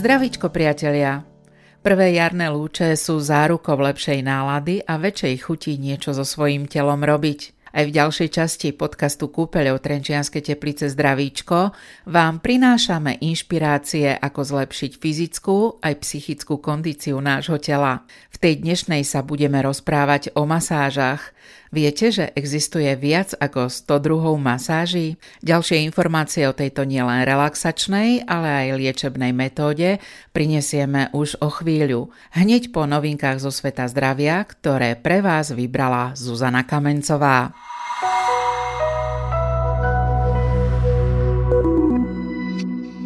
Zdravíčko priatelia! Prvé jarné lúče sú zárukou lepšej nálady a väčšej chuti niečo so svojím telom robiť. Aj v ďalšej časti podcastu Kúpeľov Trenčianske teplice Zdravíčko vám prinášame inšpirácie, ako zlepšiť fyzickú aj psychickú kondíciu nášho tela. V tej dnešnej sa budeme rozprávať o masážach. Viete, že existuje viac ako 100 druhov masáží? Ďalšie informácie o tejto nielen relaxačnej, ale aj liečebnej metóde prinesieme už o chvíľu. Hneď po novinkách zo sveta zdravia, ktoré pre vás vybrala Zuzana Kamencová.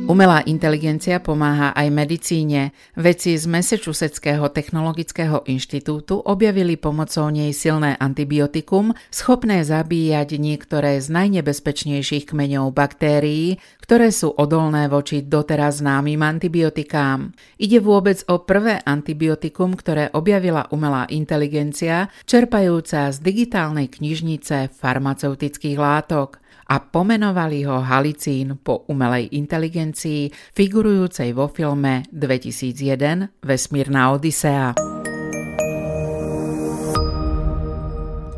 Umelá inteligencia pomáha aj medicíne. Vedci z Massachusettského technologického inštitútu objavili pomocou nej silné antibiotikum, schopné zabíjať niektoré z najnebezpečnejších kmeňov baktérií, ktoré sú odolné voči doteraz známym antibiotikám. Ide vôbec o prvé antibiotikum, ktoré objavila umelá inteligencia, čerpajúca z digitálnej knižnice farmaceutických látok a pomenovali ho Halicín po umelej inteligencii figurujúcej vo filme 2001 Vesmírna Odisea.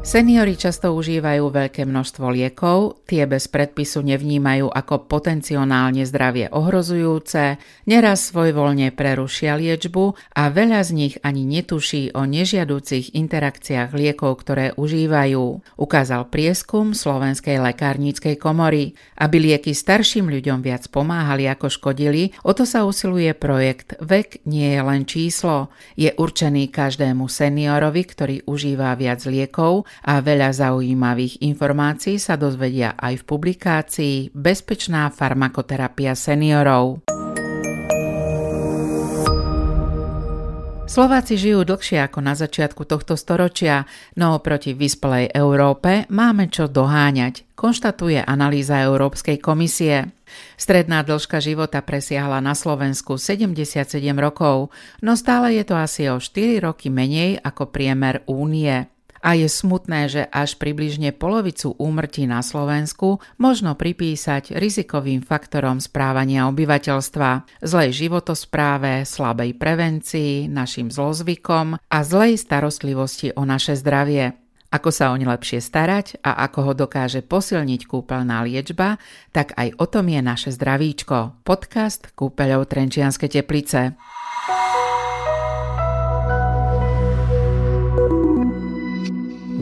Seniori často užívajú veľké množstvo liekov, tie bez predpisu nevnímajú ako potenciálne zdravie ohrozujúce, neraz svojvoľne prerušia liečbu a veľa z nich ani netuší o nežiadúcich interakciách liekov, ktoré užívajú, ukázal prieskum Slovenskej lekárníckej komory. Aby lieky starším ľuďom viac pomáhali ako škodili, o to sa usiluje projekt Vek nie je len číslo. Je určený každému seniorovi, ktorý užíva viac liekov a veľa zaujímavých informácií sa dozvedia aj v publikácii Bezpečná farmakoterapia seniorov. Slováci žijú dlhšie ako na začiatku tohto storočia, no oproti vyspelej Európe máme čo doháňať, konštatuje analýza Európskej komisie. Stredná dĺžka života presiahla na Slovensku 77 rokov, no stále je to asi o 4 roky menej ako priemer únie. A je smutné, že až približne polovicu úmrtí na Slovensku možno pripísať rizikovým faktorom správania obyvateľstva, zlej životospráve, slabej prevencii, našim zlozvykom a zlej starostlivosti o naše zdravie. Ako sa oň lepšie starať a ako ho dokáže posilniť kúpeľná liečba, tak aj o tom je naše zdravíčko. Podcast Kúpeľov Trenčianske teplice.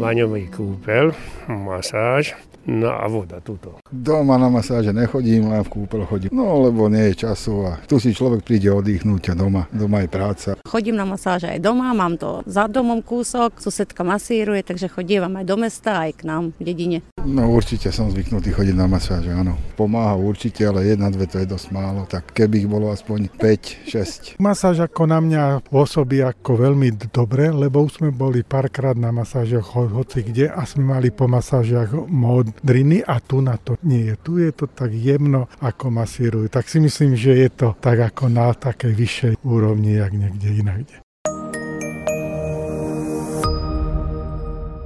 Vaňový kúpel, masáž, no a voda tuto. Doma na masáže nechodím, len v kúpel chodím. No, lebo nie je času a tu si človek príde oddychnúť a doma, doma je práca. Chodím na masáže aj doma, mám to za domom kúsok, susedka masíruje, takže chodím aj do mesta, aj k nám v dedine. No určite som zvyknutý chodiť na masáže, áno. Pomáha určite, ale jedna, dve to je dosť málo, tak keby ich bolo aspoň 5, 6. Masáž ako na mňa pôsobí ako veľmi dobre, lebo už sme boli párkrát na masážoch hoci kde a sme mali po masážiach modriny a tu na to nie je. Tu je to tak jemno, ako masírujú. Tak si myslím, že je to tak ako na takej vyššej úrovni, jak niekde inakde.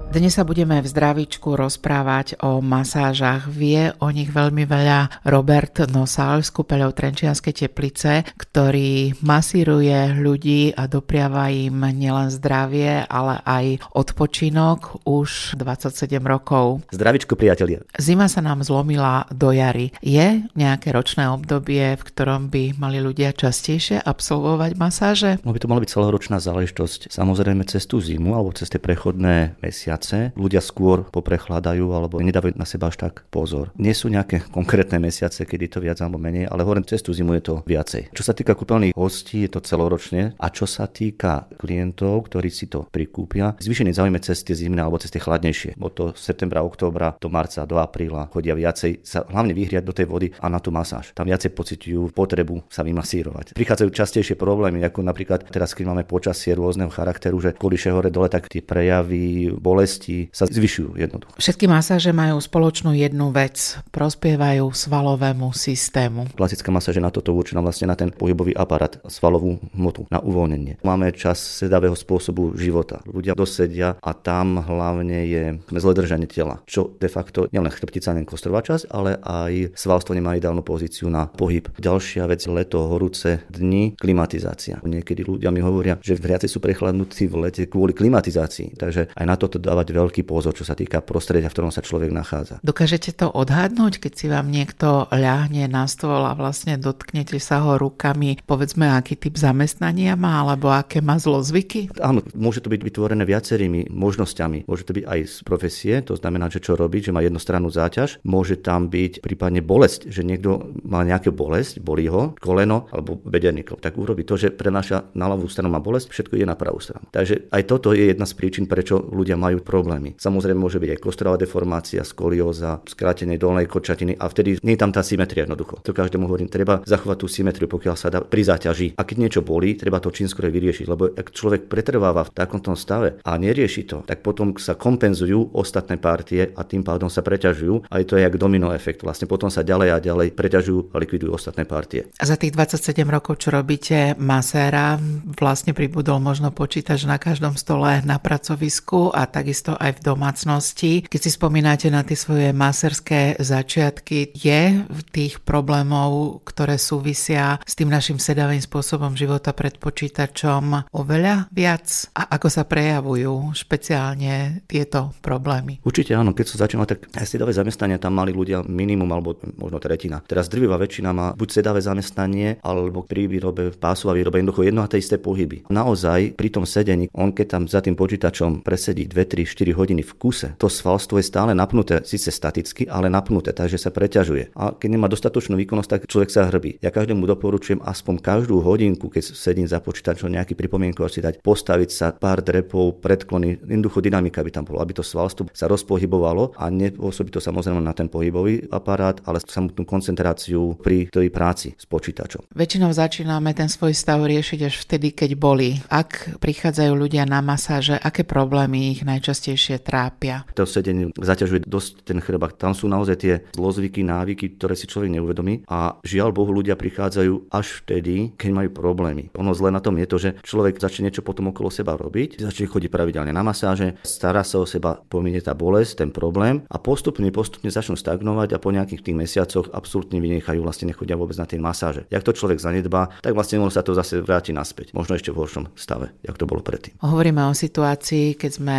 Dnes sa budeme v zdravičku rozprávať o masážach. Vie o nich veľmi veľa Robert Nosal z kúpeľov Trenčianskej teplice, ktorý masíruje ľudí a dopriava im nielen zdravie, ale aj odpočinok už 27 rokov. Zdravičko priatelia. Zima sa nám zlomila do jary. Je nejaké ročné obdobie, v ktorom by mali ľudia častejšie absolvovať masáže? No by to mala byť celoročná záležitosť. Samozrejme cez tú zimu alebo cez tie prechodné mesiace mesiace ľudia skôr poprechladajú alebo nedávajú na seba až tak pozor. Nie sú nejaké konkrétne mesiace, kedy to viac alebo menej, ale hovorím, cez tú zimu je to viacej. Čo sa týka kúpeľných hostí, je to celoročne a čo sa týka klientov, ktorí si to prikúpia, zvýšený záujme cez tie zimné alebo cez tie chladnejšie. Od to septembra, októbra do marca, do apríla chodia viacej sa hlavne vyhriať do tej vody a na tú masáž. Tam viacej pociťujú potrebu sa vymasírovať. Prichádzajú častejšie problémy, ako napríklad teraz, keď máme počasie rôzneho charakteru, že kvôli hore dole, tak tie prejavy bolesti bolesti sa zvyšujú jednoducho. Všetky masáže majú spoločnú jednu vec. Prospievajú svalovému systému. Klasická masáž je na toto určená vlastne na ten pohybový aparát, svalovú hmotu, na uvoľnenie. Máme čas sedavého spôsobu života. Ľudia dosedia a tam hlavne je zle držanie tela, čo de facto nielen chrbtica, nielen kostrová časť, ale aj svalstvo nemá ideálnu pozíciu na pohyb. Ďalšia vec, leto, horúce dni, klimatizácia. Niekedy ľudia mi hovoria, že vriaci sú prechladnutí v lete kvôli klimatizácii. Takže aj na toto dávať veľký pozor, čo sa týka prostredia, v ktorom sa človek nachádza. Dokážete to odhadnúť, keď si vám niekto ľahne na stôl a vlastne dotknete sa ho rukami, povedzme, aký typ zamestnania má, alebo aké má zlozvyky? Áno, môže to byť vytvorené viacerými možnosťami. Môže to byť aj z profesie, to znamená, že čo robiť, že má jednostrannú záťaž. Môže tam byť prípadne bolesť, že niekto má nejakú bolesť, bolí ho koleno alebo bederníkov. Tak urobí to, že prenáša na ľavú stranu má bolesť, všetko je na pravú stranu. Takže aj toto je jedna z príčin, prečo ľudia majú problémy. Samozrejme môže byť aj kostrová deformácia, skolióza, skrátenie dolnej kočatiny a vtedy nie je tam tá symetria jednoducho. To každému hovorím, treba zachovať tú symetriu, pokiaľ sa dá pri záťaži. A keď niečo bolí, treba to čím skôr vyriešiť, lebo ak človek pretrváva v takomto stave a nerieši to, tak potom sa kompenzujú ostatné partie a tým pádom sa preťažujú. Aj to je jak domino efekt. Vlastne potom sa ďalej a ďalej preťažujú a likvidujú ostatné partie. A za tých 27 rokov, čo robíte maséra, vlastne pribudol možno počítač na každom stole na pracovisku a takisto aj v domácnosti. Keď si spomínate na tie svoje maserské začiatky, je v tých problémov, ktoré súvisia s tým našim sedavým spôsobom života pred počítačom oveľa viac? A ako sa prejavujú špeciálne tieto problémy? Určite áno, keď sa začínal, tak aj sedavé zamestnania tam mali ľudia minimum alebo možno tretina. Teraz drvivá väčšina má buď sedavé zamestnanie, alebo pri výrobe, pásová výrobe, jednoducho jedno a tie isté pohyby. Naozaj pri tom sedení, on keď tam za tým počítačom presedí 2, 3, 4 hodiny v kuse, to svalstvo je stále napnuté, síce staticky, ale napnuté, takže sa preťažuje. A keď nemá dostatočnú výkonnosť, tak človek sa hrbí. Ja každému doporučujem aspoň každú hodinku, keď sedím za počítačom nejaký pripomienku si dať, postaviť sa pár drepov, predklony, jednoducho dynamika by tam bolo, aby to svalstvo sa rozpohybovalo a nepôsobí to samozrejme na ten pohybový aparát, ale samotnú koncentráciu pri tej práci s počítačom. Väčšinou začíname ten svoj stav riešiť až vtedy, keď boli. Ak prichádzajú ľudia na masáže, aké problémy ich najčastejšie trápia? To sedenie zaťažuje dosť ten chrbát. Tam sú naozaj tie zlozvyky, návyky, ktoré si človek neuvedomí a žiaľ Bohu ľudia prichádzajú až vtedy, keď majú problémy. Ono zle na tom je to, že človek začne niečo potom okolo seba robiť, začne chodiť pravidelne na masáže, stará sa o seba, pominie tá bolesť, ten problém a postupne, postupne začnú stagnovať a po nejakých tých mesiacoch absolútne vynechajú, vlastne nechodia vôbec na tie masáže. Jak to človek zanedbá, tak vlastne ono sa to zase vráti naspäť. Možno ešte v horšom stave, jak to bolo predtým. Hovoríme o situácii, keď sme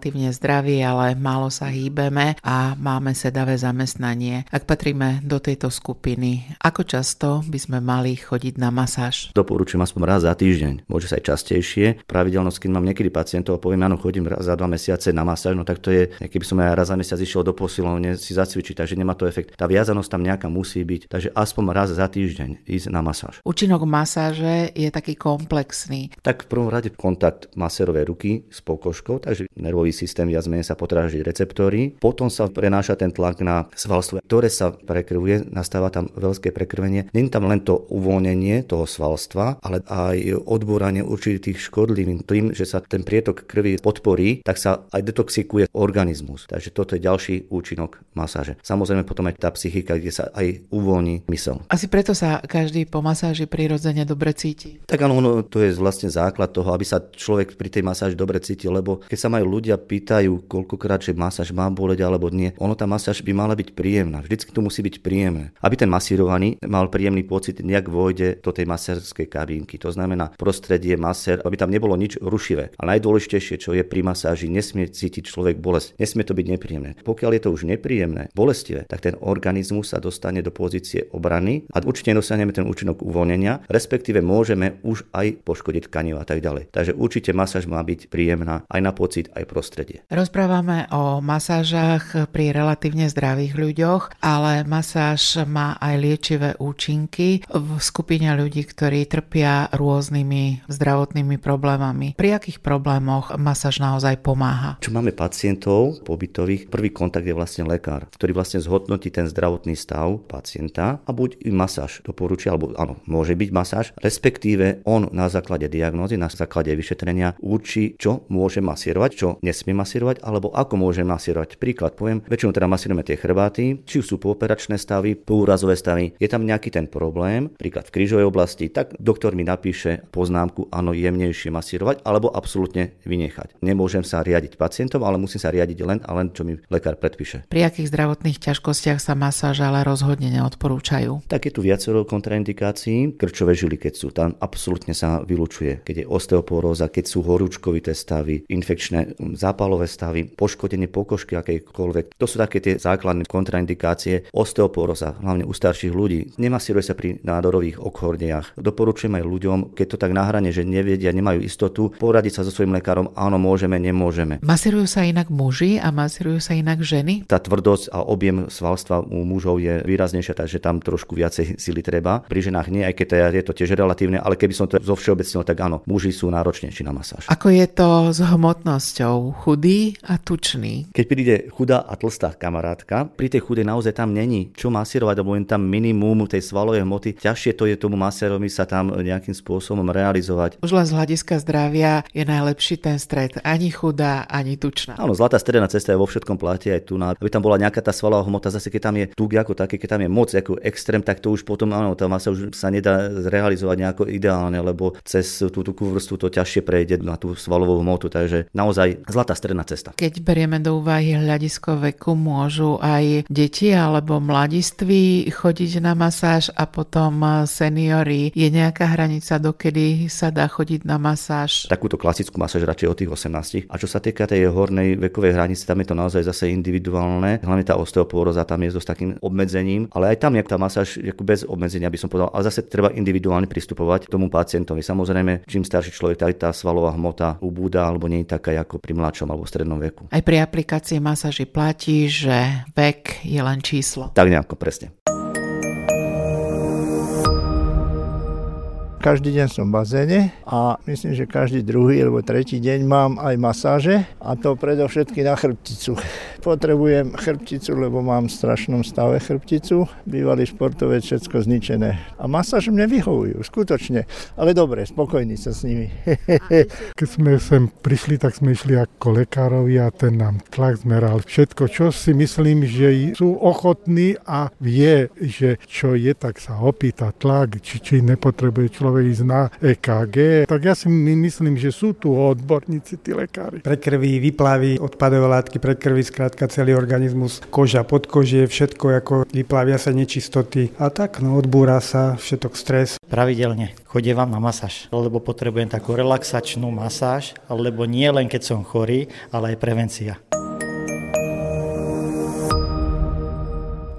relatívne zdraví, ale málo sa hýbeme a máme sedavé zamestnanie. Ak patríme do tejto skupiny, ako často by sme mali chodiť na masáž? Doporučujem aspoň raz za týždeň, môže sa aj častejšie. Pravidelnosť, keď mám niekedy pacientov a poviem, áno, chodím raz za dva mesiace na masáž, no tak to je, keby som aj raz za mesiac išiel do posilovne si zacvičiť, takže nemá to efekt. Tá viazanosť tam nejaká musí byť, takže aspoň raz za týždeň ísť na masáž. Účinok masáže je taký komplexný. Tak v prvom rade kontakt masérovej ruky s pokožkou, takže nervový systém viac menej sa potráži receptory. Potom sa prenáša ten tlak na svalstvo, ktoré sa prekrvuje, nastáva tam veľké prekrvenie. Není tam len to uvoľnenie toho svalstva, ale aj odbúranie určitých škodlivín. Tým, že sa ten prietok krvi podporí, tak sa aj detoxikuje organizmus. Takže toto je ďalší účinok masáže. Samozrejme potom aj tá psychika, kde sa aj uvoľní mysel. Asi preto sa každý po masáži prirodzene dobre cíti. Tak áno, no, to je vlastne základ toho, aby sa človek pri tej masáži dobre cítil, lebo keď sa majú ľudia pýtajú, koľkokrát, že masáž má boleť alebo nie, ono tá masáž by mala byť príjemná. Vždycky to musí byť príjemné. Aby ten masírovaný mal príjemný pocit, nejak vojde do tej masérskej kabínky. To znamená prostredie masér, aby tam nebolo nič rušivé. A najdôležitejšie, čo je pri masáži, nesmie cítiť človek bolesť. Nesmie to byť nepríjemné. Pokiaľ je to už nepríjemné, bolestivé, tak ten organizmus sa dostane do pozície obrany a určite dosiahneme ten účinok uvoľnenia, respektíve môžeme už aj poškodiť tkanivo a tak ďalej. Takže určite masáž má byť príjemná aj na pocit, aj prostredie. Rozprávame o masážach pri relatívne zdravých ľuďoch, ale masáž má aj liečivé účinky v skupine ľudí, ktorí trpia rôznymi zdravotnými problémami. Pri akých problémoch masáž naozaj pomáha? Čo máme pacientov pobytových, prvý kontakt je vlastne lekár, ktorý vlastne zhodnotí ten zdravotný stav pacienta a buď im masáž doporučí, alebo áno, môže byť masáž, respektíve on na základe diagnózy, na základe vyšetrenia určí, čo môže masírovať, čo nesmie masírovať, alebo ako môže masírovať. Príklad poviem, väčšinou teda masírujeme tie chrbáty, či sú pooperačné stavy, poúrazové stavy, je tam nejaký ten problém, príklad v krížovej oblasti, tak doktor mi napíše poznámku, áno, jemnejšie masírovať, alebo absolútne vynechať. Nemôžem sa riadiť pacientom, ale musím sa riadiť len a len, čo mi lekár predpíše. Pri akých zdravotných ťažkostiach sa masáž ale rozhodne neodporúčajú? Tak je tu viacero kontraindikácií. Krčové žily, keď sú, tam absolútne sa vylučuje. Keď je osteoporóza, keď sú horúčkovité stavy, infekčné zápalové stavy, poškodenie pokožky akejkoľvek. To sú také tie základné kontraindikácie. Osteoporóza, hlavne u starších ľudí. Nemasíruje sa pri nádorových okhorniach. Doporučujem aj ľuďom, keď to tak nahrane, že nevedia, nemajú istotu, poradiť sa so svojím lekárom, áno, môžeme, nemôžeme. Masírujú sa inak muži a masírujú sa inak ženy? Tá tvrdosť a objem svalstva u mužov je výraznejšia, takže tam trošku viacej sily treba. Pri ženách nie, aj keď je to tiež relatívne, ale keby som to zo všeobecnil, tak áno, muži sú náročnejší na masáž. Ako je to s hmotnosťou? Chudý a tučný? Keď príde chudá a tlstá kamarátka, pri tej chudej naozaj tam není čo masírovať, lebo len tam minimum tej svalovej hmoty. Ťažšie to je tomu masérovi sa tam nejakým spôsobom realizovať. Už len z hľadiska zdravia je najlepší ten stred. Ani chudá, ani tučná. Áno, zlatá stredná cesta je vo všetkom platí aj tu, aby tam bola nejaká tá svalová hmota, zase keď tam je tuk ako také, keď tam je moc ako extrém, tak to už potom áno, tá masa už sa nedá zrealizovať nejako ideálne, lebo cez tú tukú vrstvu to ťažšie prejde na tú svalovú hmotu, takže naozaj zlatá stredná cesta. Keď berieme do úvahy hľadisko veku, môžu aj deti alebo mladiství chodiť na masáž a potom seniory. Je nejaká hranica, dokedy sa dá chodiť na masáž? Takúto klasickú masáž radšej od tých 18. A čo sa týka tej hornej vekovej hranice, tam je to naozaj zase individuálne. Hlavne tá osteoporóza tam je s takým obmedzením, ale aj tam je tá masáž bez obmedzenia, by som povedal. Ale zase treba individuálne pristupovať k tomu pacientovi. Samozrejme, čím starší človek, tak tá svalová hmota ubúda alebo nie je taká ako pri mladšom alebo strednom veku. Aj pri aplikácii masáži platí, že vek je len číslo. Tak nejako presne. Každý deň som v bazéne a myslím, že každý druhý alebo tretí deň mám aj masáže a to predovšetky na chrbticu. Potrebujem chrbticu, lebo mám v strašnom stave chrbticu. Bývalý športovec, všetko zničené. A masáž mne vyhovujú, skutočne. Ale dobre, spokojný sa s nimi. Keď sme sem prišli, tak sme išli ako lekárovi a ten nám tlak zmeral. Všetko, čo si myslím, že sú ochotní a vie, že čo je, tak sa opýta tlak, či, či nepotrebuje človek ísť na EKG, tak ja si myslím, že sú tu odborníci, tí lekári. Pre krvi, vyplavy, odpadové látky, pred krvi, skrátka celý organizmus, koža, podkožie, všetko ako vyplavia sa nečistoty a tak, no odbúra sa všetok stres. Pravidelne chodievam na masáž, lebo potrebujem takú relaxačnú masáž, lebo nie len keď som chorý, ale aj prevencia.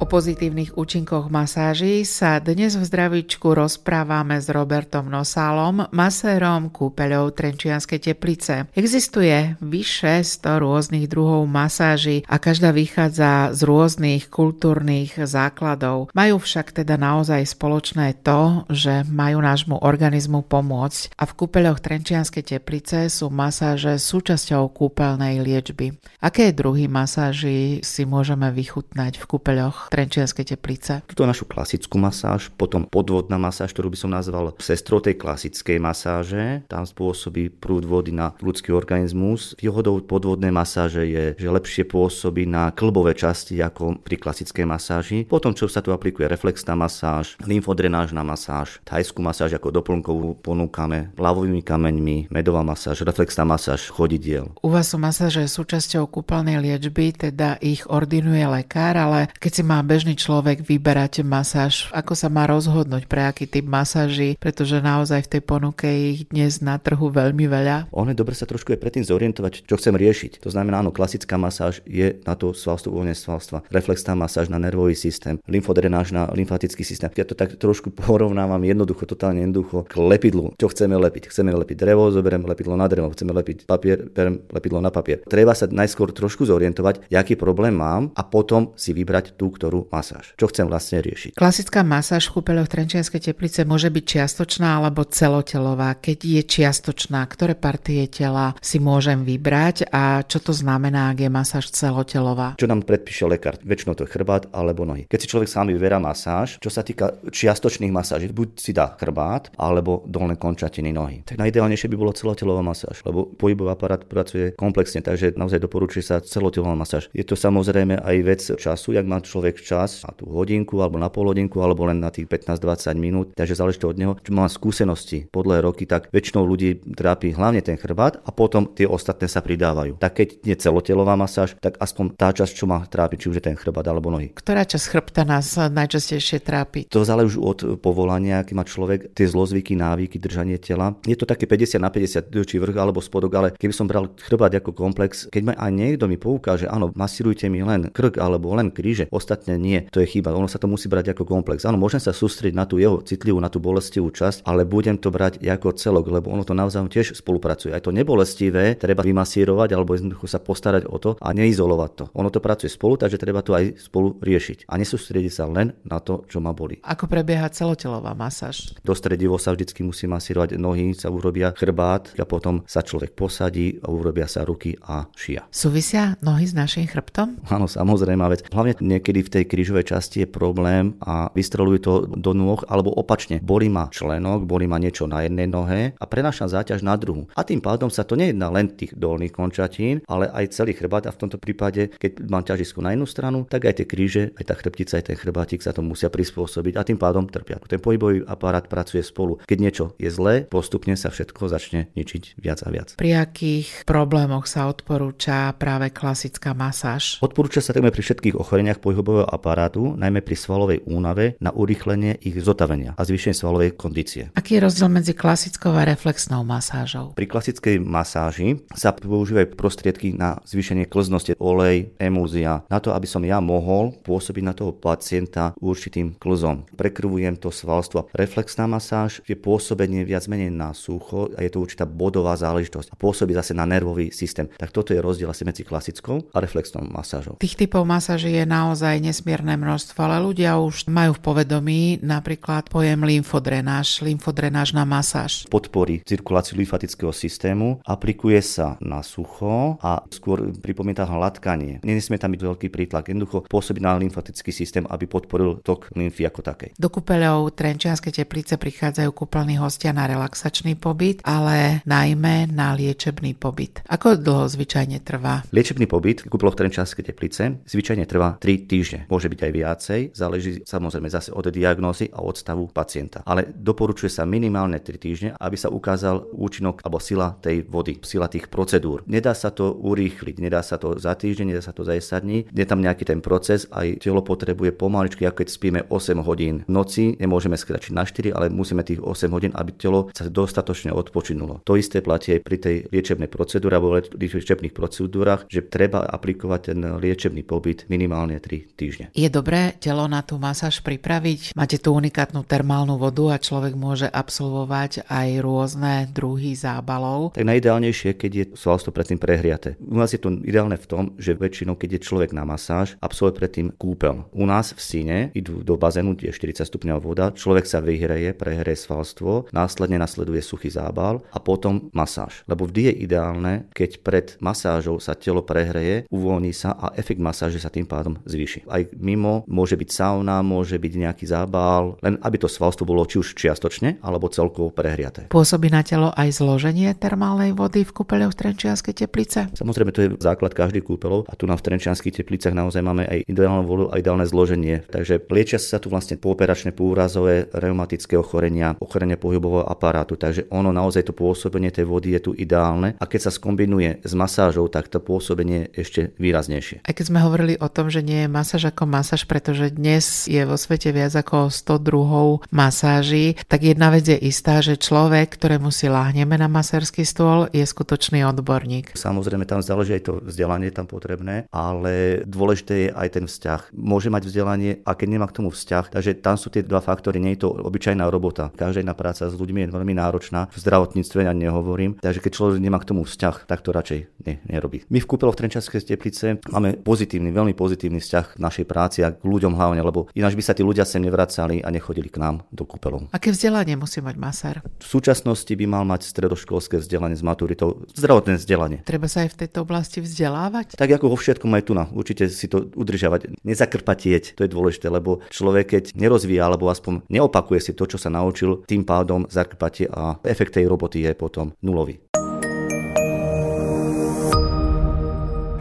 O pozitívnych účinkoch masáží sa dnes v zdravičku rozprávame s Robertom Nosálom, masérom kúpeľov Trenčianskej teplice. Existuje vyše 100 rôznych druhov masáží a každá vychádza z rôznych kultúrnych základov. Majú však teda naozaj spoločné to, že majú nášmu organizmu pomôcť a v kúpeľoch Trenčianskej teplice sú masáže súčasťou kúpeľnej liečby. Aké druhy masáží si môžeme vychutnať v kúpeľoch Trenčianskej teplice. Tuto našu klasickú masáž, potom podvodná masáž, ktorú by som nazval sestrou tej klasickej masáže. Tam spôsobí prúd vody na ľudský organizmus. Výhodou podvodnej masáže je, že lepšie pôsobí na klbové časti ako pri klasickej masáži. Potom, čo sa tu aplikuje reflexná masáž, lymfodrenážna masáž, thajskú masáž ako doplnkovú ponúkame, ľavovými kameňmi, medová masáž, reflexná masáž chodidiel. U vás sú masáže súčasťou kúpeľnej liečby, teda ich ordinuje lekár, ale keď si má bežný človek vyberať masáž? Ako sa má rozhodnúť pre aký typ masáži? Pretože naozaj v tej ponuke ich dnes na trhu veľmi veľa. Ono je dobre sa trošku aj predtým zorientovať, čo chcem riešiť. To znamená, áno, klasická masáž je na to svalstvo, uvoľnenie svalstva, reflexná masáž na nervový systém, lymfodrenáž na lymfatický systém. Ja to tak trošku porovnávam jednoducho, totálne jednoducho k lepidlu. Čo chceme lepiť? Chceme lepiť drevo, zoberiem lepidlo na drevo, chceme lepiť papier, berem lepidlo na papier. Treba sa najskôr trošku zorientovať, aký problém mám a potom si vybrať tú, ktorú celotelu masáž. Čo chcem vlastne riešiť. Klasická masáž v kúpeľoch Trenčianskej teplice môže byť čiastočná alebo celotelová. Keď je čiastočná, ktoré partie tela si môžem vybrať a čo to znamená, ak je masáž celotelová? Čo nám predpíše lekár? Väčšinou to je chrbát alebo nohy. Keď si človek sám vyberá masáž, čo sa týka čiastočných masáží, buď si dá chrbát alebo dolné končatiny nohy. Tak najideálnejšie by bolo celotelová masáž, lebo pohybový aparát pracuje komplexne, takže naozaj doporučuje sa celotelová masáž. Je to samozrejme aj vec času, jak má človek čas na tú hodinku alebo na pol hodinku alebo len na tých 15-20 minút, takže záleží to od neho. Čo má skúsenosti podľa roky, tak väčšinou ľudí trápi hlavne ten chrbát a potom tie ostatné sa pridávajú. Tak keď nie celotelová masáž, tak aspoň tá časť, čo má trápiť, či už je ten chrbát alebo nohy. Ktorá časť chrbta nás najčastejšie trápi? To záleží od povolania, aký má človek, tie zlozvyky, návyky, držanie tela. Je to také 50 na 50, či vrch alebo spodok, ale keby som bral chrbát ako komplex, keď ma aj niekto mi poukáže, áno, masírujte mi len krk alebo len kríže, ostatné nie, to je chyba. Ono sa to musí brať ako komplex. Áno, môžem sa sústrediť na tú jeho citlivú, na tú bolestivú časť, ale budem to brať ako celok, lebo ono to naozaj tiež spolupracuje. Aj to nebolestivé treba vymasírovať alebo jednoducho sa postarať o to a neizolovať to. Ono to pracuje spolu, takže treba to aj spolu riešiť a nesústrediť sa len na to, čo ma boli. Ako prebieha celotelová masáž? Dostredivo sa vždycky musí masírovať nohy, sa urobia chrbát a potom sa človek posadí a urobia sa ruky a šia. Súvisia nohy s našim chrbtom? Áno, samozrejme vec. Hlavne niekedy v tej krížovej časti je problém a vystrelujú to do nôh alebo opačne. Boli ma členok, boli ma niečo na jednej nohe a prenášam záťaž na druhú. A tým pádom sa to nejedná len tých dolných končatín, ale aj celý chrbát a v tomto prípade, keď mám ťažisko na jednu stranu, tak aj tie kríže, aj tá chrbtica, aj ten chrbátik sa to musia prispôsobiť a tým pádom trpia. Ten pohybový aparát pracuje spolu. Keď niečo je zlé, postupne sa všetko začne ničiť viac a viac. Pri akých problémoch sa odporúča práve klasická masáž? Odporúča sa takmer pri všetkých ochoreniach pohybového aparátu, najmä pri svalovej únave, na urýchlenie ich zotavenia a zvýšenie svalovej kondície. Aký je rozdiel medzi klasickou a reflexnou masážou? Pri klasickej masáži sa používajú prostriedky na zvýšenie klznosti, olej, emúzia, na to, aby som ja mohol pôsobiť na toho pacienta určitým klzom. Prekrvujem to svalstvo. Reflexná masáž je pôsobenie viac menej na sucho a je to určitá bodová záležitosť a pôsobí zase na nervový systém. Tak toto je rozdiel asi medzi klasickou a reflexnou masážou. Tých typov masáží je naozaj nesmierne množstvo, ale ľudia už majú v povedomí napríklad pojem lymfodrenáž, lymfodrenážna masáž. Podporí cirkuláciu lymfatického systému, aplikuje sa na sucho a skôr pripomína hladkanie. Nenesmie tam byť veľký prítlak, jednoducho pôsobí na lymfatický systém, aby podporil tok lymfy ako takej. Do kúpeľov Trenčianskej teplice prichádzajú kúpeľní hostia na relaxačný pobyt, ale najmä na liečebný pobyt. Ako dlho zvyčajne trvá? Liečebný pobyt v kúpeľoch Trenčianskej teplice zvyčajne trvá 3 týždne. Môže byť aj viacej, záleží samozrejme zase od diagnózy a od stavu pacienta. Ale doporučuje sa minimálne 3 týždne, aby sa ukázal účinok alebo sila tej vody, sila tých procedúr. Nedá sa to urýchliť, nedá sa to za týždeň, nedá sa to za 10 dní. Je tam nejaký ten proces, aj telo potrebuje pomaličky, ako keď spíme 8 hodín v noci, nemôžeme skračiť na 4, ale musíme tých 8 hodín, aby telo sa dostatočne odpočinulo. To isté platí aj pri tej liečebnej procedúre alebo liečebných procedúrach, že treba aplikovať ten liečebný pobyt minimálne 3 týždne. Je dobré telo na tú masáž pripraviť? Máte tú unikátnu termálnu vodu a človek môže absolvovať aj rôzne druhy zábalov. Tak najideálnejšie, keď je svalstvo predtým prehriate. U nás je to ideálne v tom, že väčšinou, keď je človek na masáž, absolvuje predtým kúpel. U nás v Sine idú do bazénu, kde je 40 stupňov voda, človek sa vyhreje, prehreje svalstvo, následne nasleduje suchý zábal a potom masáž. Lebo vždy je ideálne, keď pred masážou sa telo prehreje, uvoľní sa a efekt masáže sa tým pádom zvýši. Aj mimo môže byť sauna, môže byť nejaký zábal, len aby to svalstvo bolo či už čiastočne alebo celkovo prehriaté. Pôsobí na telo aj zloženie termálnej vody v kúpeľoch Trenčianskej teplice? Samozrejme, to je základ každých kúpeľov a tu na v Trenčianských teplicách naozaj máme aj ideálnu vodu a ideálne zloženie. Takže liečia sa tu vlastne pooperačné púrazové reumatické ochorenia, ochorenia pohybového aparátu, takže ono naozaj to pôsobenie tej vody je tu ideálne a keď sa skombinuje s masážou, tak to pôsobenie je ešte výraznejšie. Aj keď sme hovorili o tom, že nie je masáž ako masáž, pretože dnes je vo svete viac ako 100 druhov masáží, tak jedna vec je istá, že človek, ktorému si láhneme na masérsky stôl, je skutočný odborník. Samozrejme, tam záleží aj to vzdelanie tam potrebné, ale dôležité je aj ten vzťah. Môže mať vzdelanie a keď nemá k tomu vzťah, takže tam sú tie dva faktory, nie je to obyčajná robota. Každá jedna práca s ľuďmi je veľmi náročná, v zdravotníctve ja nehovorím, takže keď človek nemá k tomu vzťah, tak to radšej ne, nerobí. My v kúpeloch Trenčanskej teplice máme pozitívny, veľmi pozitívny vzťah k našej našej práci a k ľuďom hlavne, lebo ináč by sa tí ľudia sem nevracali a nechodili k nám do kúpelov. Aké vzdelanie musí mať masár? V súčasnosti by mal mať stredoškolské vzdelanie s maturitou, zdravotné vzdelanie. Treba sa aj v tejto oblasti vzdelávať? Tak ako vo všetkom aj tu na. Určite si to udržiavať. Nezakrpatieť, to je dôležité, lebo človek, keď nerozvíja alebo aspoň neopakuje si to, čo sa naučil, tým pádom zakrpatie a efekt tej roboty je potom nulový.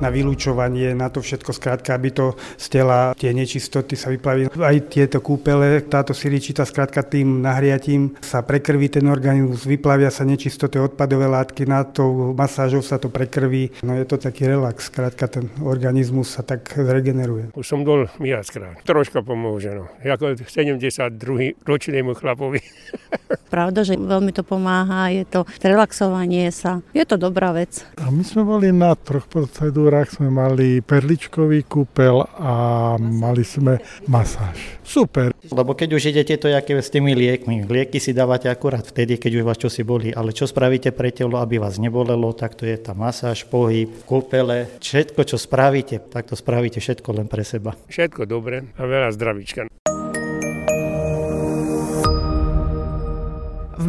Na vylúčovanie, na to všetko, skrátka, aby to z tela tie nečistoty sa vyplavili. Aj tieto kúpele, táto siličita, skrátka tým nahriatím sa prekrví ten organizmus, vyplavia sa nečistoty, odpadové látky, na to masážou sa to prekrví. No je to taký relax, skrátka ten organizmus sa tak zregeneruje. Už som bol viackrát. Troška pomôže, no. Ako 72. ročnému chlapovi. Pravda, že veľmi to pomáha, je to relaxovanie sa. Je to dobrá vec. A my sme boli na troch procedúrach Turách sme mali perličkový kúpel a mali sme masáž. Super. Lebo keď už idete to jaké s tými liekmi, lieky si dávate akurát vtedy, keď už vás čo si boli, ale čo spravíte pre telo, aby vás nebolelo, tak to je tá masáž, pohyb, kúpele, všetko, čo spravíte, tak to spravíte všetko len pre seba. Všetko dobre a veľa zdravíčka.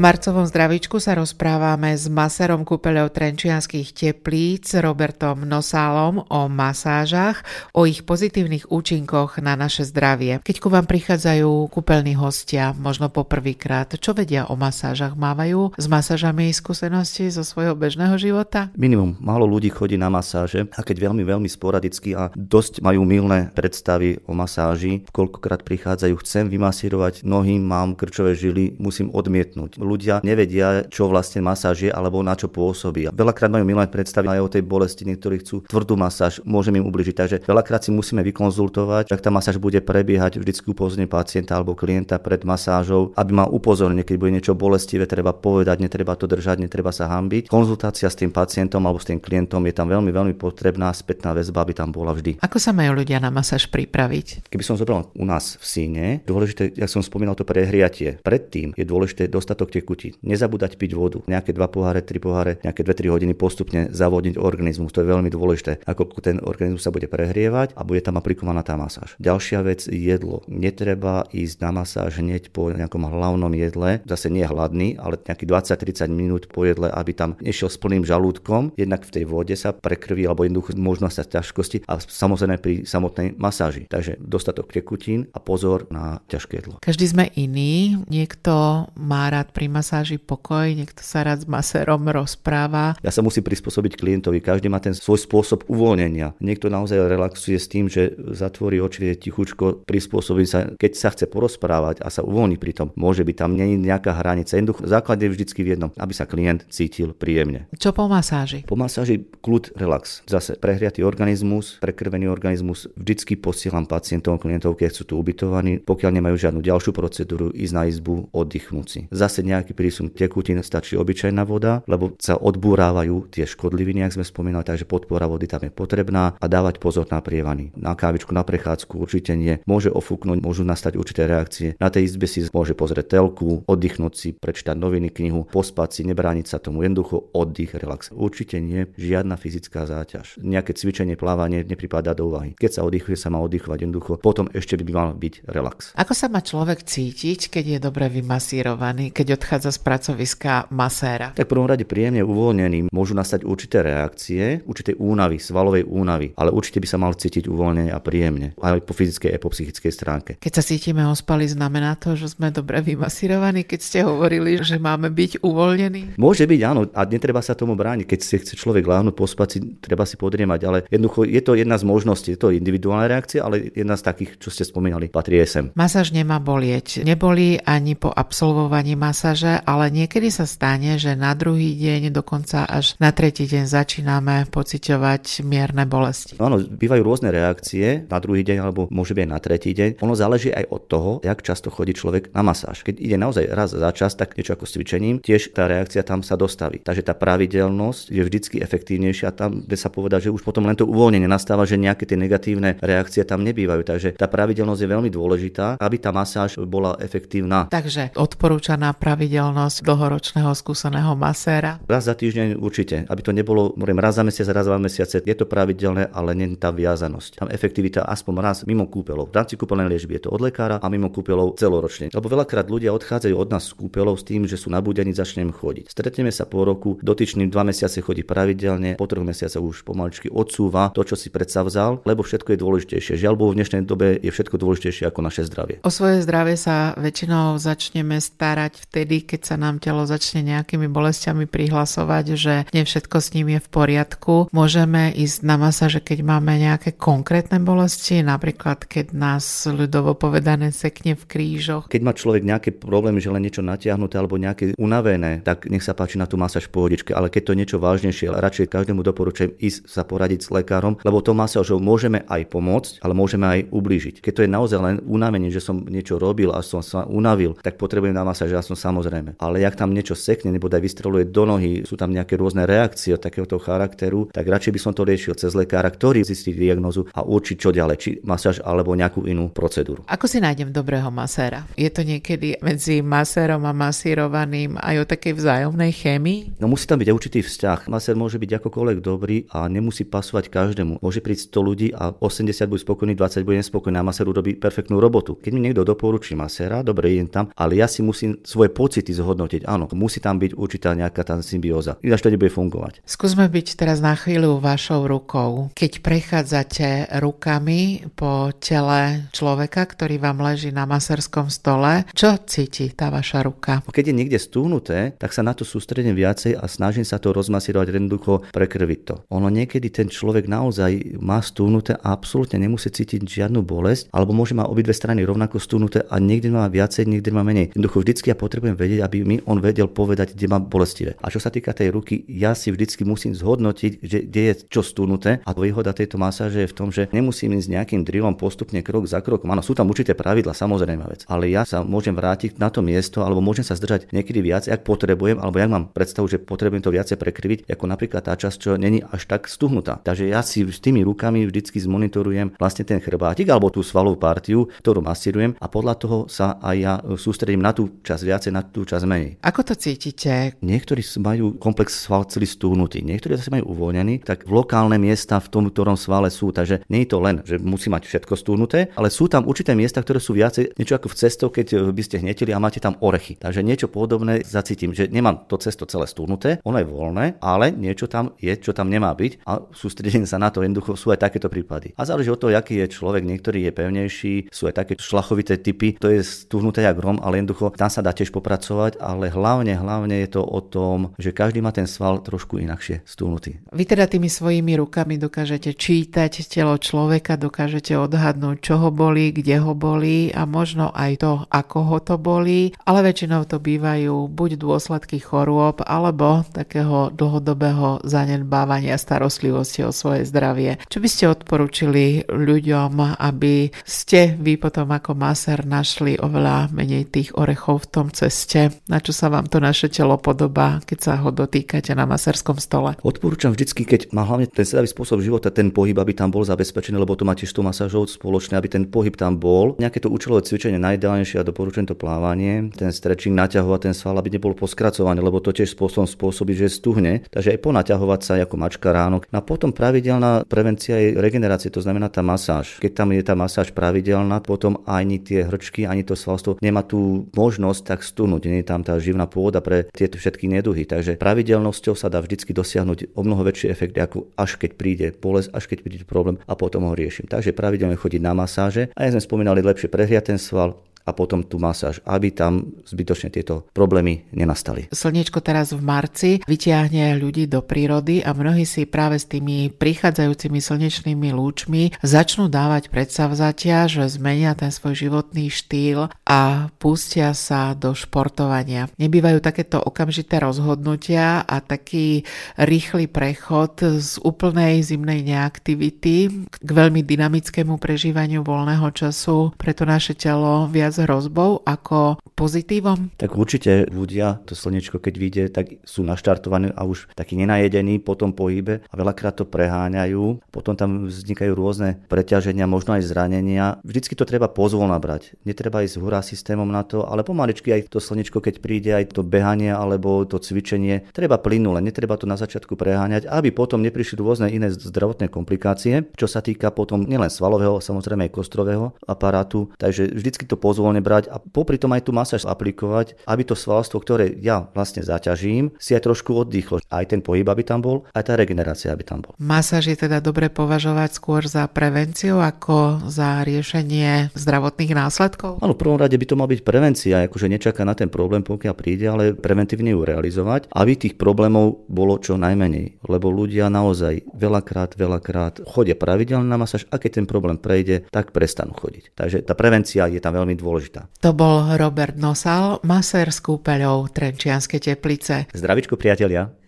Marcovom zdravičku sa rozprávame s masérom kúpeľov Trenčianských teplíc Robertom Nosálom o masážach, o ich pozitívnych účinkoch na naše zdravie. Keď ku vám prichádzajú kúpeľní hostia, možno poprvýkrát, čo vedia o masážach? Mávajú s masážami skúsenosti zo svojho bežného života? Minimum. Málo ľudí chodí na masáže a keď veľmi, veľmi sporadicky a dosť majú milné predstavy o masáži, koľkokrát prichádzajú, chcem vymasírovať nohy, mám krčové žily, musím odmietnúť ľudia nevedia, čo vlastne masáž je alebo na čo pôsobí. Veľakrát majú milé predstavy aj o tej bolesti, niektorí chcú tvrdú masáž, môžeme im ubližiť. Takže veľakrát si musíme vykonzultovať, ak tá masáž bude prebiehať, vždycky upozorniť pacienta alebo klienta pred masážou, aby mal upozornenie, keď bude niečo bolestivé, treba povedať, netreba to držať, netreba sa hambiť. Konzultácia s tým pacientom alebo s tým klientom je tam veľmi, veľmi potrebná, spätná väzba, aby tam bola vždy. Ako sa majú ľudia na masáž pripraviť? Keby som zobral u nás v síne, dôležité, ja som spomínal to prehriatie. Predtým je dôležité dostatok tekutín. Nezabúdať piť vodu. Nejaké 2 poháre, 3 poháre, nejaké 2-3 hodiny postupne zavodniť organizmus. To je veľmi dôležité. Ako ten organizmus sa bude prehrievať a bude tam aplikovaná tá masáž. Ďalšia vec jedlo. Netreba ísť na masáž hneď po nejakom hlavnom jedle. Zase nie hladný, ale nejaký 20-30 minút po jedle, aby tam nešiel s plným žalúdkom. Jednak v tej vode sa prekrví alebo jednoducho možno sa ťažkosti a samozrejme pri samotnej masáži. Takže dostatok tekutín a pozor na ťažké jedlo. Každý sme iný. Niekto má rád pri masáži pokoj, niekto sa rád s masérom rozpráva. Ja sa musím prispôsobiť klientovi, každý má ten svoj spôsob uvoľnenia. Niekto naozaj relaxuje s tým, že zatvorí oči, je tichučko, prispôsobí sa, keď sa chce porozprávať a sa uvoľní pri tom. Môže byť tam není nejaká hranica. Jednoducho základ je vždycky v jednom, aby sa klient cítil príjemne. Čo po masáži? Po masáži kľud, relax. Zase prehriatý organizmus, prekrvený organizmus. Vždycky posielam pacientov, klientov, keď sú tu ubytovaní, pokiaľ nemajú žiadnu ďalšiu procedúru, ísť na izbu, oddychnúť si. Zase nejaký prísun tekutín stačí obyčajná voda, lebo sa odbúrávajú tie škodliviny, ak sme spomínali, takže podpora vody tam je potrebná a dávať pozor na prievany. Na kávičku, na prechádzku určite nie. Môže ofúknuť, môžu nastať určité reakcie. Na tej izbe si môže pozrieť telku, oddychnúť si, prečítať noviny, knihu, pospať si, nebrániť sa tomu, jednoducho oddych, relax. Určite nie, žiadna fyzická záťaž. Nejaké cvičenie, plávanie nepripadá do úvahy. Keď sa oddychuje, sa má oddychovať jednoducho. Potom ešte by mal byť relax. Ako sa má človek cítiť, keď je dobre vymasírovaný, keď odchádza z pracoviska maséra? Tak v prvom rade príjemne uvoľnený môžu nastať určité reakcie, určité únavy, svalovej únavy, ale určite by sa mal cítiť uvoľnene a príjemne, aj po fyzickej a po psychickej stránke. Keď sa cítime ospali, znamená to, že sme dobre vymasírovaní, keď ste hovorili, že máme byť uvoľnení? Môže byť, áno, a netreba sa tomu brániť. Keď si chce človek láhnuť, pospať si, treba si podriemať, ale jednoducho je to jedna z možností, je to individuálna reakcia, ale jedna z takých, čo ste spomínali, patrí sem. Masáž nemá bolieť. Nebolí ani po absolvovaní masáže, ale niekedy sa stane, že na druhý deň, dokonca až na tretí deň začíname pociťovať mierne bolesti. Áno, bývajú rôzne reakcie na druhý deň alebo môže byť aj na tretí deň. Ono záleží aj od toho, jak často chodí človek na masáž. Keď ide naozaj raz za čas, tak niečo ako s cvičením, tiež tá reakcia tam sa dostaví. Takže tá pravidelnosť je vždycky efektívnejšia. Tam kde sa povedať, že už potom len to uvoľnenie nastáva, že nejaké tie negatívne reakcie tam nebývajú. Takže tá pravidelnosť je veľmi dôležitá, aby tá masáž bola efektívna. Takže odporúčaná pravidelnosť pravidelnosť dlhoročného skúseného maséra? Raz za týždeň určite, aby to nebolo, môžem raz za mesiac, raz za mesiace, je to pravidelné, ale nie tá viazanosť. Tam efektivita aspoň raz mimo kúpelov. V rámci kúpeľnej liežby je to od lekára a mimo kúpelov celoročne. Lebo veľakrát ľudia odchádzajú od nás z kúpelov s tým, že sú nabudení, začnem chodiť. Stretneme sa po roku, dotyčný dva mesiace chodí pravidelne, po troch mesiacoch už pomaličky odsúva to, čo si predsa vzal, lebo všetko je dôležitejšie. Žiaľ Bohu, v dnešnej dobe je všetko dôležitejšie ako naše zdravie. O svoje zdravie sa väčšinou začneme starať vtedy, keď sa nám telo začne nejakými bolestiami prihlasovať, že nie všetko s ním je v poriadku. Môžeme ísť na masáže, keď máme nejaké konkrétne bolesti, napríklad keď nás ľudovo povedané sekne v krížoch. Keď má človek nejaké problémy, že len niečo natiahnuté alebo nejaké unavené, tak nech sa páči na tú masáž v pohodičke, ale keď to niečo vážnejšie, radšej každému doporučujem ísť sa poradiť s lekárom, lebo to masážou môžeme aj pomôcť, ale môžeme aj ublížiť. Keď to je naozaj len unavenie, že som niečo robil a som sa unavil, tak potrebujem na masáž, ja som samozrejme. Ale jak tam niečo sekne nebo aj vystreluje do nohy, sú tam nejaké rôzne reakcie takéhoto charakteru, tak radšej by som to riešil cez lekára, ktorý zistí diagnozu a určí čo ďalej, či masáž alebo nejakú inú procedúru. Ako si nájdem dobrého maséra? Je to niekedy medzi masérom a masírovaným aj o takej vzájomnej chémii? No musí tam byť určitý vzťah. Masér môže byť akokoľvek dobrý a nemusí pasovať každému. Môže prísť 100 ľudí a 80 bude spokojný, 20 bude nespokojný a masér urobí perfektnú robotu. Keď mi niekto doporučí maséra, dobre, idem tam, ale ja si musím svoje pocity zhodnotiť. Áno, musí tam byť určitá nejaká tá symbióza. Ináč to nebude fungovať. Skúsme byť teraz na chvíľu vašou rukou. Keď prechádzate rukami po tele človeka, ktorý vám leží na maserskom stole, čo cíti tá vaša ruka? Keď je niekde stúhnuté, tak sa na to sústredím viacej a snažím sa to rozmasírovať jednoducho prekrviť to. Ono niekedy ten človek naozaj má stúhnuté a absolútne nemusí cítiť žiadnu bolesť, alebo môže mať obidve strany rovnako stúhnuté a niekde má viacej, niekde má menej. Jednoducho vždycky ja potrebujem vedieť, aby mi on vedel povedať, kde má bolestivé. A čo sa týka tej ruky, ja si vždycky musím zhodnotiť, že kde je čo stúhnuté a výhoda tejto masáže je v tom, že nemusím ísť nejakým drillom postupne krok za krokom. Áno, sú tam určité pravidla, samozrejme vec, ale ja sa môžem vrátiť na to miesto alebo môžem sa zdržať niekedy viac, ak potrebujem, alebo ja mám predstavu, že potrebujem to viacej prekryviť, ako napríklad tá časť, čo není až tak stuhnutá. Takže ja si s tými rukami vždycky zmonitorujem vlastne ten chrbátik alebo tú svalovú partiu, ktorú masírujem a podľa toho sa aj ja sústredím na tú časť viacej, na tú časť menej. Ako to cítite? Niektorí majú komplex sval celý stúhnutý, niektorí zase majú uvoľnený, tak v lokálne miesta v tom, ktorom svale sú. Takže nie je to len, že musí mať všetko stúhnuté, ale sú tam určité miesta, ktoré sú viacej niečo ako v cestou, keď by ste hnetili a máte tam orechy. Takže niečo podobné zacítim, že nemám to cesto celé stúhnuté, ono je voľné, ale niečo tam je, čo tam nemá byť a sústredím sa na to. Jednoducho sú aj takéto prípady. A záleží od toho, aký je človek. Niektorý je pevnejší, sú aj také šlachovité typy, to je stúhnuté jak rom, ale jednoducho tam sa dá tiež popracovať, ale hlavne, hlavne je to o tom, že každý má ten sval trošku inakšie stúhnutý. Vy teda tými svojimi rukami dokážete čítať telo človeka, dokážete odhadnúť, čo ho boli, kde ho boli a možno aj to, ako ho to boli, ale väčšinou to bývajú buď dôsledky chorôb, alebo takého dlhodobého zanedbávania starostlivosti o svoje zdravie. Čo by ste odporúčili ľuďom, aby ste vy potom ako maser našli oveľa menej tých orechov v tom ceste, na čo sa vám to naše telo podobá, keď sa ho dotýkate na maserskom stole? Odporúčam vždycky, keď má hlavne ten sedavý spôsob života, ten pohyb, aby tam bol zabezpečený, lebo to má tiež tú masážou spoločné, aby ten pohyb tam bol. Nejaké to účelové cvičenie najideálnejšie a doporučujem to plávanie, ten stretching, naťahovať ten sval, aby nebol poskracovaný, lebo to tiež spôsobom spôsobí, že stuhne. Takže aj ponaťahovať sa ako mačka ráno. No a potom pravidelná prevencia je regenerácie, to znamená tá masáž. Keď tam je tá masáž pravidelná, potom ani tie hrčky, ani to svalstvo nemá tú možnosť tak stuhnúť. Nie je tam tá živná pôda pre tieto všetky neduhy. Takže pravidelnosťou sa dá vždy dosiahnuť o mnoho väčší efekt, ako až keď príde bolesť, až keď príde problém a potom ho riešim. Takže pravidelne chodiť na masáže a ja sme spomínali lepšie prehriať ten sval, a potom tú masáž, aby tam zbytočne tieto problémy nenastali. Slniečko teraz v marci vyťahne ľudí do prírody a mnohí si práve s tými prichádzajúcimi slnečnými lúčmi začnú dávať predsavzatia, že zmenia ten svoj životný štýl a pustia sa do športovania. Nebývajú takéto okamžité rozhodnutia a taký rýchly prechod z úplnej zimnej neaktivity k veľmi dynamickému prežívaniu voľného času pre to naše telo viac viac hrozbou ako pozitívom? Tak určite ľudia, to slnečko keď vyjde, tak sú naštartovaní a už takí nenajedení po tom pohybe a veľakrát to preháňajú. Potom tam vznikajú rôzne preťaženia, možno aj zranenia. Vždycky to treba pozvolna brať. Netreba ísť hurá systémom na to, ale pomaličky aj to slnečko, keď príde, aj to behanie alebo to cvičenie, treba plynule, netreba to na začiatku preháňať, aby potom neprišli rôzne iné zdravotné komplikácie, čo sa týka potom nielen svalového, samozrejme aj kostrového aparátu. Takže vždycky to pozvolne brať a popri tom aj tú masáž aplikovať, aby to svalstvo, ktoré ja vlastne zaťažím, si aj trošku oddychlo. Aj ten pohyb, aby tam bol, aj tá regenerácia, aby tam bol. Masáž je teda dobre považovať skôr za prevenciu ako za riešenie zdravotných následkov? Áno, v prvom rade by to mal byť prevencia, akože nečaká na ten problém, pokiaľ príde, ale preventívne ju realizovať, aby tých problémov bolo čo najmenej. Lebo ľudia naozaj veľakrát, veľakrát chodia pravidelne na masáž a keď ten problém prejde, tak prestanú chodiť. Takže tá prevencia je tam veľmi dôležitá. To bol Robert Nosal, masér s kúpeľou Trenčianske teplice. Zdravičku priatelia.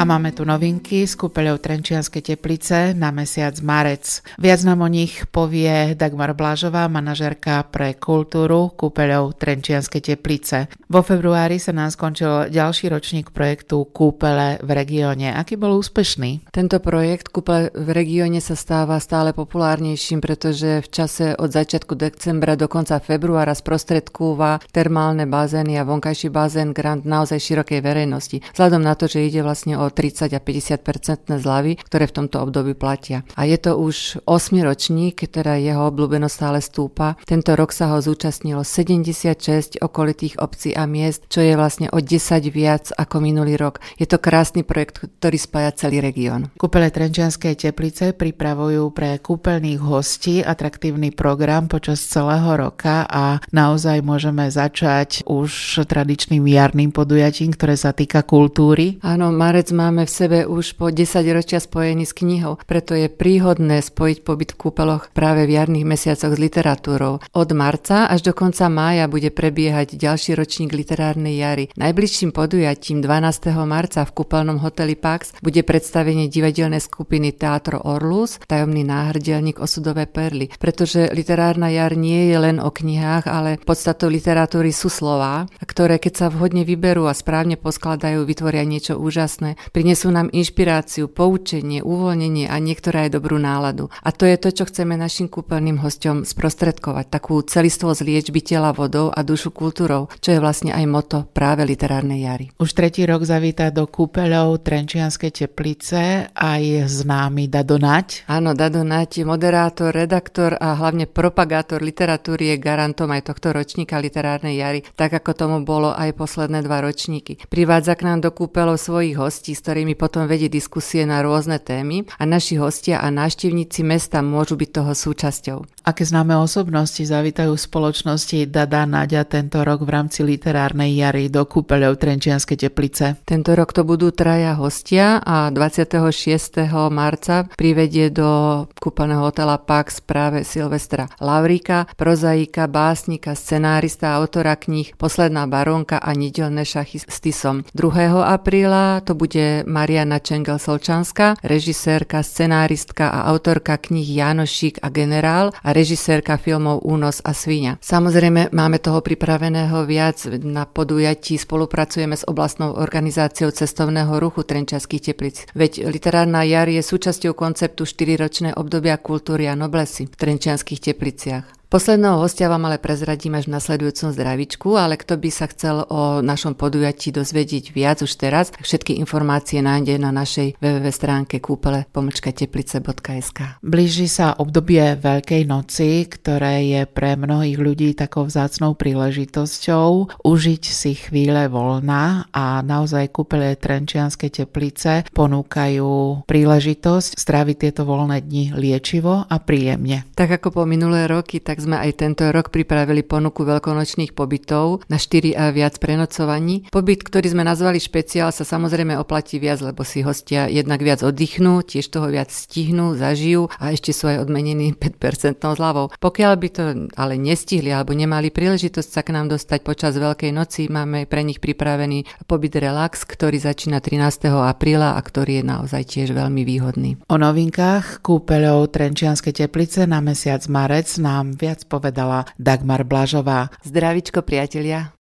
A máme tu novinky s kúpeľou Trenčianske teplice na mesiac marec. Viac nám o nich povie Dagmar Blážová, manažerka pre kultúru kúpeľou Trenčianske teplice. Vo februári sa nám skončil ďalší ročník projektu Kúpele v regióne. Aký bol úspešný? Tento projekt Kúpele v regióne sa stáva stále populárnejším, pretože v čase od začiatku decembra do konca februára sprostredkúva termálne bazény a vonkajší bazén Grand naozaj širokej verejnosti. Vzhľadom na to, že ide vlastne o 30 a 50 percentné zľavy, ktoré v tomto období platia. A je to už 8 ročník, teda jeho obľúbenosť stále stúpa. Tento rok sa ho zúčastnilo 76 okolitých obcí a miest, čo je vlastne o 10 viac ako minulý rok. Je to krásny projekt, ktorý spája celý región. Kúpele Trenčianskej teplice pripravujú pre kúpeľných hostí atraktívny program počas celého roka a naozaj môžeme začať už tradičným jarným podujatím, ktoré sa týka kultúry. Áno, marec máme v sebe už po 10 ročia spojený s knihou, preto je príhodné spojiť pobyt v kúpeloch práve v jarných mesiacoch s literatúrou. Od marca až do konca mája bude prebiehať ďalší ročník literárnej jary. Najbližším podujatím 12. marca v kúpeľnom hoteli Pax bude predstavenie divadelnej skupiny Teatro Orlus, tajomný náhrdelník osudové perly, pretože literárna jar nie je len o knihách, ale podstatou literatúry sú slová, ktoré keď sa vhodne vyberú a správne poskladajú, vytvoria niečo úžasné. Prinesú nám inšpiráciu, poučenie, uvoľnenie a niektoré aj dobrú náladu. A to je to, čo chceme našim kúpeľným hostom sprostredkovať. Takú celistvosť liečby tela vodou a dušu kultúrou, čo je vlastne aj moto práve literárnej jary. Už tretí rok zavíta do kúpeľov Trenčianskej teplice aj známy Dado Nať. Áno, Dado Nať je moderátor, redaktor a hlavne propagátor literatúry je garantom aj tohto ročníka literárnej jary, tak ako tomu bolo aj posledné dva ročníky. Privádza k nám do kúpeľov svojich hostí, ktorými potom vedie diskusie na rôzne témy a naši hostia a návštevníci mesta môžu byť toho súčasťou. Aké známe osobnosti zavítajú spoločnosti Dada Nadia tento rok v rámci literárnej jary do kúpeľov Trenčianskej teplice? Tento rok to budú traja hostia a 26. marca privedie do kúpeľného hotela Pax práve Silvestra Lavrika, prozaika, básnika, scenárista, autora kníh Posledná baronka a Nedelné šachy s Tisom. 2. apríla to bude Mariana Čengel-Solčanská, režisérka, scenáristka a autorka kníh Janošík a generál a režisérka filmov Únos a Svíňa. Samozrejme, máme toho pripraveného viac. Na podujatí spolupracujeme s oblastnou organizáciou cestovného ruchu Trenčanských teplic. Veď literárna jar je súčasťou konceptu 4-ročné obdobia kultúry a noblesy v Trenčianských tepliciach. Posledného hostia vám ale prezradím až v nasledujúcom zdravičku, ale kto by sa chcel o našom podujatí dozvedieť viac už teraz, všetky informácie nájde na našej www stránke kúpele teplice.sk. Blíži sa obdobie Veľkej noci, ktoré je pre mnohých ľudí takou vzácnou príležitosťou užiť si chvíle voľna a naozaj kúpele Trenčianske teplice ponúkajú príležitosť stráviť tieto voľné dni liečivo a príjemne. Tak ako po minulé roky, tak tak sme aj tento rok pripravili ponuku veľkonočných pobytov na 4 a viac prenocovaní. Pobyt, ktorý sme nazvali špeciál, sa samozrejme oplatí viac, lebo si hostia jednak viac oddychnú, tiež toho viac stihnú, zažijú a ešte sú aj odmenení 5% zľavou. Pokiaľ by to ale nestihli alebo nemali príležitosť sa k nám dostať počas Veľkej noci, máme pre nich pripravený pobyt Relax, ktorý začína 13. apríla a ktorý je naozaj tiež veľmi výhodný. O novinkách kúpeľov Trenčianskej teplice na mesiac marec nám viac povedala Dagmar Blažová. Zdravičko priatelia.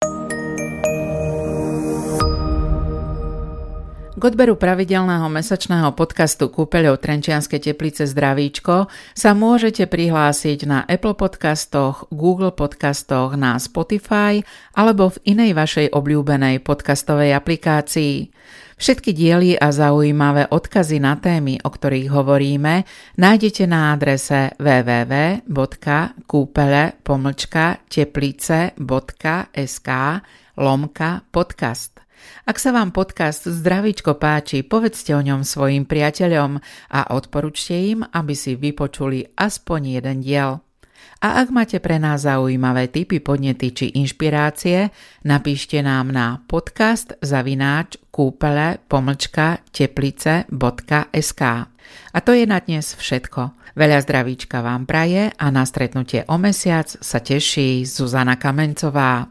K odberu pravidelného mesačného podcastu Kúpeľov Trenčianskej teplice Zdravíčko sa môžete prihlásiť na Apple podcastoch, Google podcastoch, na Spotify alebo v inej vašej obľúbenej podcastovej aplikácii. Všetky diely a zaujímavé odkazy na témy, o ktorých hovoríme, nájdete na adrese www.kúpele-teplice.sk lomka podcast. Ak sa vám podcast Zdravíčko páči, povedzte o ňom svojim priateľom a odporúčte im, aby si vypočuli aspoň jeden diel. A ak máte pre nás zaujímavé tipy, podnety či inšpirácie, napíšte nám na podcast zavináč kúpele pomlčka teplice.sk. A to je na dnes všetko. Veľa zdravíčka vám praje a na stretnutie o mesiac sa teší Zuzana Kamencová.